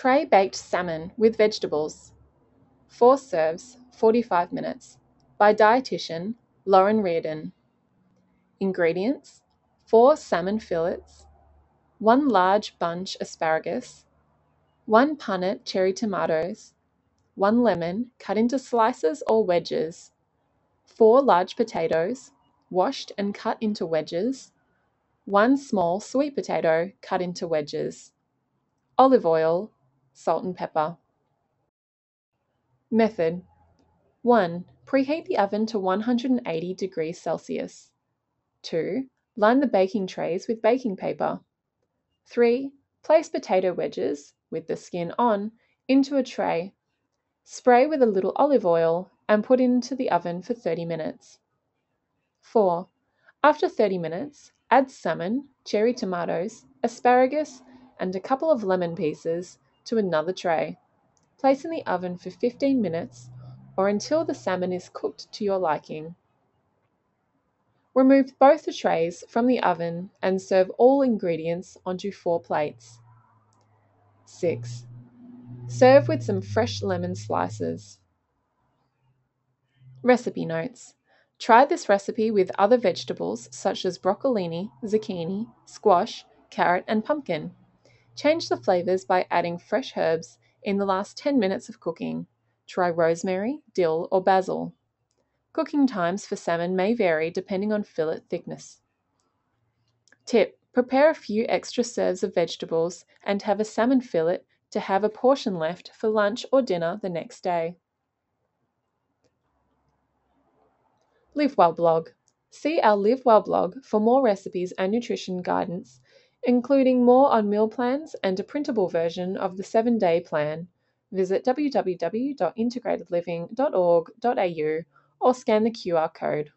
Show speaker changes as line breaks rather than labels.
Tray baked salmon with vegetables. 4 serves, 45 minutes. By dietitian Lauren Reardon. Ingredients 4 salmon fillets, 1 large bunch asparagus, 1 punnet cherry tomatoes, 1 lemon cut into slices or wedges, 4 large potatoes, washed and cut into wedges, 1 small sweet potato cut into wedges, olive oil, salt and pepper. Method 1. Preheat the oven to 180 degrees Celsius. 2. Line the baking trays with baking paper. 3. Place potato wedges, with the skin on, into a tray. Spray with a little olive oil and put into the oven for 30 minutes. 4. After 30 minutes, add salmon, cherry tomatoes, asparagus, and a couple of lemon pieces to another tray. Place in the oven for 15 minutes or until the salmon is cooked to your liking. Remove both the trays from the oven and serve all ingredients onto four plates. 6. Serve with some fresh lemon slices. Recipe notes. Try this recipe with other vegetables such as broccolini, zucchini, squash, carrot, and pumpkin. Change the flavours by adding fresh herbs in the last 10 minutes of cooking. Try rosemary, dill, or basil. Cooking times for salmon may vary depending on fillet thickness. Tip Prepare a few extra serves of vegetables and have a salmon fillet to have a portion left for lunch or dinner the next day. Live Well blog. See our Live Well blog for more recipes and nutrition guidance, including more on meal plans and a printable version of the 7 day plan. Visit www.integratedliving.org.au or scan the QR code.